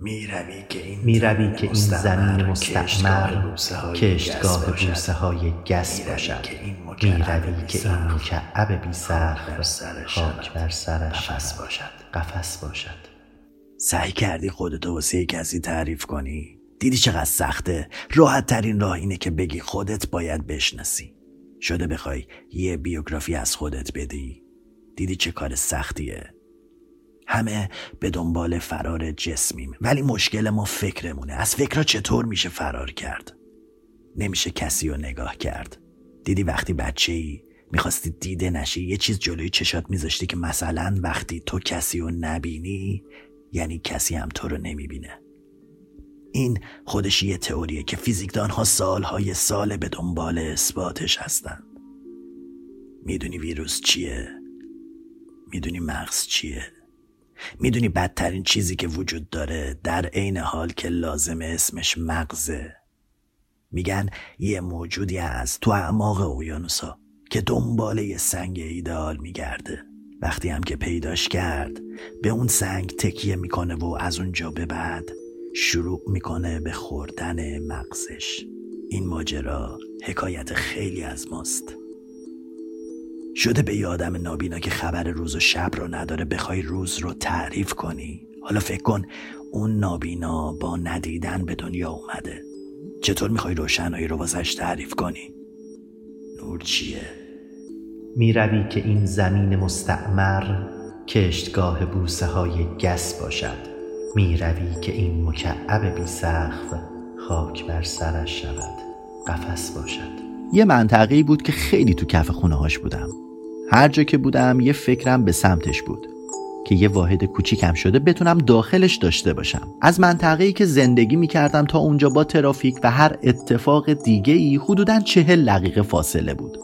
می‌روی که این می‌روی که این زمین مستعمر کشتگاه بوسه های گس باشد. می‌روی که این مکعب بی سقف خاک بر سرش قفس باشد. قفس باشد. سعی کردی خودتو واسه کسی تعریف کنی؟ دیدی چقدر سخته؟ راحت ترین راه اینه که بگی خودت باید بشناسی. شده بخوای یه بیوگرافی از خودت بدی؟ دیدی چه کار سختیه؟ همه به دنبال فرار جسمیم. ولی مشکل ما فکرمونه. از فکرها چطور میشه فرار کرد؟ نمیشه کسی رو نگاه کرد. دیدی وقتی بچه ای می‌خواستی دیده نشی یه چیز جلوی چشات میذاشتی که مثلا وقتی تو کسی رو نبینی یعنی کسی هم تو رو نمی‌بینه. این خودش یه تئوریه که فیزیکدان ها سالهای سال به دنبال اثباتش هستن. می‌دونی ویروس چیه؟ می‌دونی مغز چیه؟ می‌دونی بدترین چیزی که وجود داره در عین حال که لازم اسمش مغزه. میگن یه موجودی از تو اعماق اقیانوسا که دنبال یه سنگ ایدئال میگرده. وقتی هم که پیداش کرد به اون سنگ تکیه می‌کنه و از اونجا به بعد شروع می‌کنه به خوردن مغزش. این ماجرا حکایت خیلی از ماست. شده به یادم نابینا که خبر روز و شب رو نداره بخوای روز رو تعریف کنی. حالا فکر کن اون نابینا با ندیدن به دنیا اومده. چطور می‌خوای روشنایی رو واسش تعریف کنی؟ نور چیه؟ می‌روی که این زمین مستعمر کشتگاه بوسه های گس باشد. می‌روی که این مکعب بی سقف خاک بر سرش شود. قفس باشد. یه منطقی بود که خیلی تو کف خونه هاش بودم. هر جا که بودم یه فکرم به سمتش بود که یه واحد کوچیکم شده بتونم داخلش داشته باشم. از منطقه‌ای که زندگی می‌کردم تا اونجا با ترافیک و هر اتفاق دیگه ای حدوداً چهل دقیقه فاصله بود.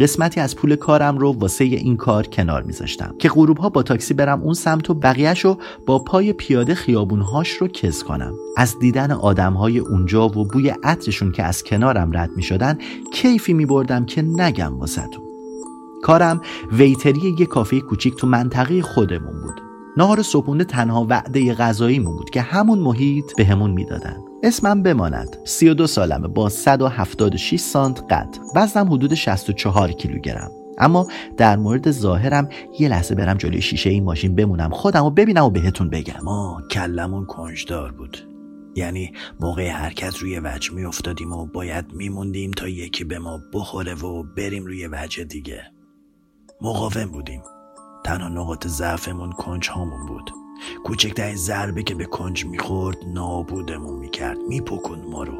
قسمتی از پول کارم رو واسه این کار کنار میذاشتم که غروب ها با تاکسی برم اون سمت و بقیهش رو با پای پیاده خیابونهاش رو کز کنم. از دیدن آدم های اونجا و بوی عطرشون که از کنارم رد می‌شدن کیفی میبردم که نگم واسهتون. کارم ویتری یه کافه کوچیک تو منطقه خودمون بود. نهار صبحونه تنها وعده غذاییمون بود که همون محیط بهمون می‌دادن. اسمم بماند. 32 سالمه با 176 سانت قد. وزنم حدود 64 کیلوگرم. اما در مورد ظاهرم یه لحظه برم جلوی شیشه این ماشین بمونم. خودم و ببینم و بهتون بگم. ما کلمون کنجدار بود. یعنی موقع حرکت روی وجه می افتادیم و باید میموندیم تا یکی به ما بخوره و بریم روی وجه دیگه. مقاوم بودیم. تنها نقاط ضعفمون کنج هامون بود. کوچکترین ضربه که به کنج می‌خورد نابودمون می‌کرد. میپکن ما رو.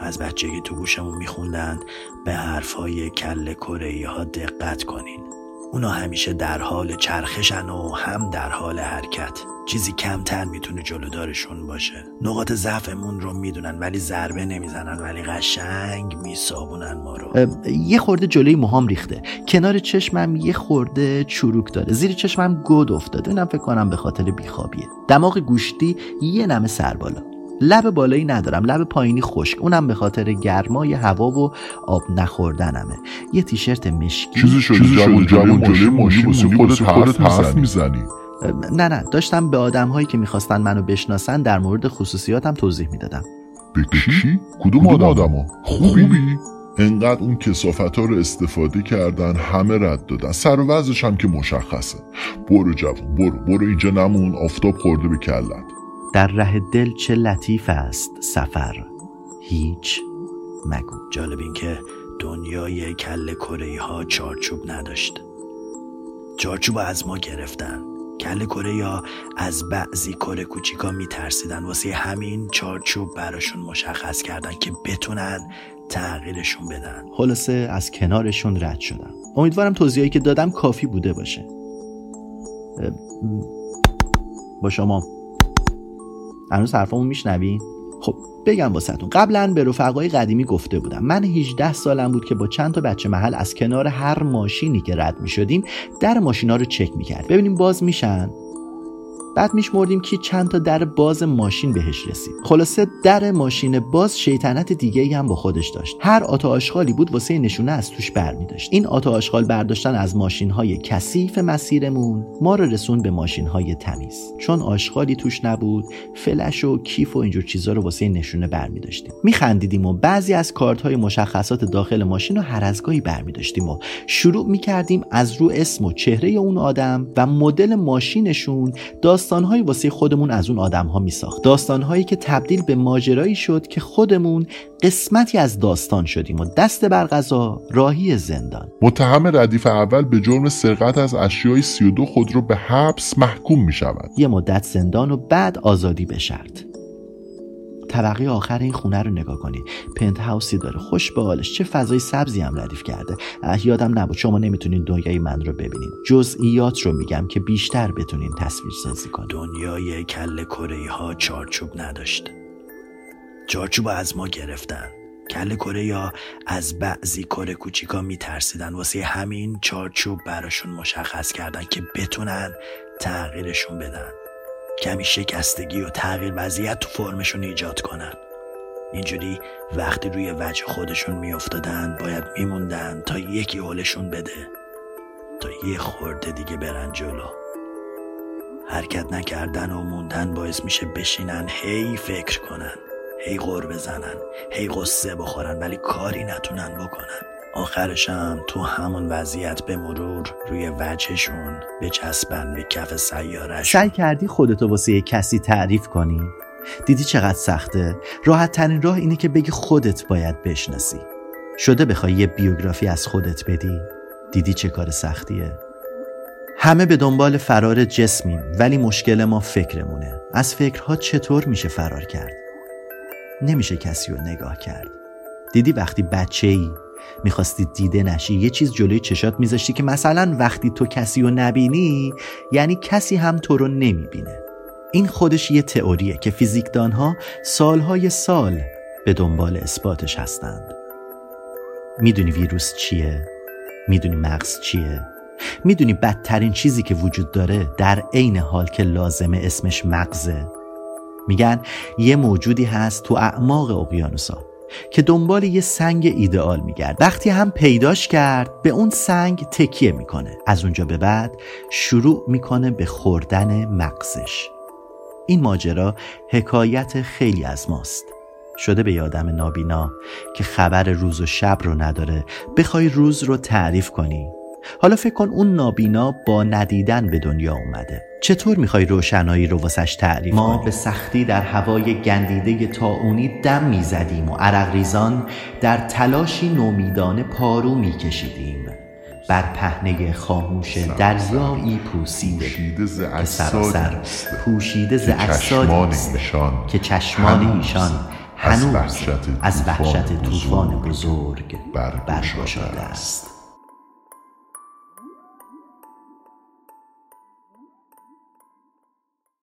از بچگی تو گوشمون میخوندند به حرفهای کل کره ها دقت کنین. اونا همیشه در حال چرخشن و هم در حال حرکت. چیزی کمتر می‌تونه جلودارشون باشه. نقاط ضعفمون رو می‌دونن ولی ضربه نمی‌زنن ولی قشنگ میسابونن ما رو. یه خورده جلوی موهام ریخته. کنار چشمم یه خورده چروک داره. زیر چشمم گود افتاده. اینم فکر کنم به خاطر بیخوابیه. دماغ گوشتی یه نمه سر بالا. لب بالایی ندارم لب پایینی خشک. اونم به خاطر گرمای هوا و آب نخوردنمه. یه تیشرت مشکی. چیزی شده جوان جوان جلوی ماشین خودت حرف می‌زنی. نه نه. داشتم به آدم هایی که می‌خواستن منو بشناسن در مورد خصوصیاتم توضیح می‌دادم. به کی؟ کدوم آدم؟ ها؟ خوبی؟ انقدر اون کسافت ها رو استفاده کردن همه رد دادن. سر و هم که مشخصه. برو جوان برو برو اینجا نمون آفتاب خورده به کلت. در ره دل چه لطیف است سفر. هیچ مگو. جالب این که دنیای کل کره ها چارچوب نداشت. چارچوب از ما گرفتن. کل کره یا از بعضی کره کوچیکا میترسیدن. واسه همین چارچوب براشون مشخص کردن که بتونن تغییرشون بدن. خلاصه از کنارشون رد شدم. امیدوارم توضیحی که دادم کافی بوده باشه. با شما. هنوز حرفامو میشنوین خب بگم واسهتون. قبلا به رفقای قدیمی گفته بودم. من 18 سالم بود که با چند تا بچه محل از کنار هر ماشینی که رد می شدیم در ماشینا رو چک می ببینیم باز میشن؟ بعد میشمردیم که چند تا در باز ماشین بهش رسید. خلاصه در ماشین باز شیطنت دیگه هم با خودش داشت. هر آتو آشغالی بود واسه نشونه از توش برمیداشت. این آتو آشغال برداشتن از ماشین های کثیف مسیرمون ما رو رسون به ماشین های تمیز. چون آشغالی توش نبود فلش و کیف و اینجور چیزا رو واسه نشونه برمیداشتیم. میخندیدیم و بعضی از کارت های مشخصات داخل ماشین رو هر از گاهی برمیداشتیم و شروع می‌کردیم از رو اسم و چهره اون آدم و مدل ماشینشون داستانهایی واسه خودمون از اون آدم ها می ساخت داستانهایی که تبدیل به ماجرایی شد که خودمون قسمتی از داستان شدیم و دست بر غذا راهی زندان. متهم ردیف اول به جرم سرقت از اشیای 32 خود رو به حبس محکوم می شود یه مدت زندان و بعد آزادی به شرط طبقه آخر این خونه رو نگاه کنی. پنت هاوسی داره. خوش به حالش چه فضای سبزی هم ردیف کرده. یادم نبود. شما نمی‌تونین دنیای من رو ببینین. جزئیات رو میگم که بیشتر بتونین تصویر سازی کنین. دنیای کل کره ها چارچوب نداشت چارچوب از ما گرفتن. کل کره ها از بعضی کره کوچیکا میترسیدن. واسه همین چارچوب براشون مشخص کردن که بتونن تغییرشون بدن. کمی شکستگی و تغییر وضعیت تو فرمشون ایجاد کنن. اینجوری وقتی روی وجه خودشون میافتادن باید میموندن تا یکی حولشون بده. تا یه خورده دیگه برن جلو. حرکت نکردن و موندن باعث میشه بشینن هی فکر کنن هی غور بزنن هی قصه بخورن ولی کاری نتونن بکنن. آخرشم تو همون وضعیت به مرور روی وجهشون چسبن به کف سیارش سعی کردی خودتو واسه کسی تعریف کنی؟ دیدی چقدر سخته؟ راحت ترین راه اینه که بگی خودت باید بشناسی شده بخوای یه بیوگرافی از خودت بدی؟ دیدی چه کار سختیه؟ همه به دنبال فرار جسمیم ولی مشکل ما فکرمونه از فکرها چطور میشه فرار کرد؟ نمیشه کسی رو نگاه کرد دیدی وقتی بچه ای می‌خواستی دیده نشی. یه چیز جلوی چشات میذاشتی که مثلا وقتی تو کسی رو نبینی یعنی کسی هم تو رو نمی‌بینه. این خودش یه تئوریه که فیزیکدانها سالهای سال به دنبال اثباتش هستند. می‌دونی ویروس چیه؟ می‌دونی مغز چیه؟ می‌دونی بدترین چیزی که وجود داره در عین حال که لازمه اسمش مغزه؟ میگن یه موجودی هست تو اعماق اقیانوسا که دنبال یه سنگ ایدئال میگرد. وقتی هم پیداش کرد به اون سنگ تکیه می‌کنه. از اونجا به بعد شروع می‌کنه به خوردن مغزش. این ماجرا حکایت خیلی از ماست. شده به یادم نابینا که خبر روز و شب رو نداره. بخوای روز رو تعریف کنی. حالا فکر کن اون نابینا با ندیدن به دنیا اومده. چطور می‌خوای روشنایی رو واسش تعریف ما به سختی در هوای گندیده تاونی دم می‌زدیم و عرق ریزان در تلاشی نومیدانه پارو میکشیدیم. بر پهنه خاموش دریایی پوسیده که سراسر. پوشیده ز اجسادی که چشمان ایشان هنوز از وحشت طوفان بزرگ برگشاده است.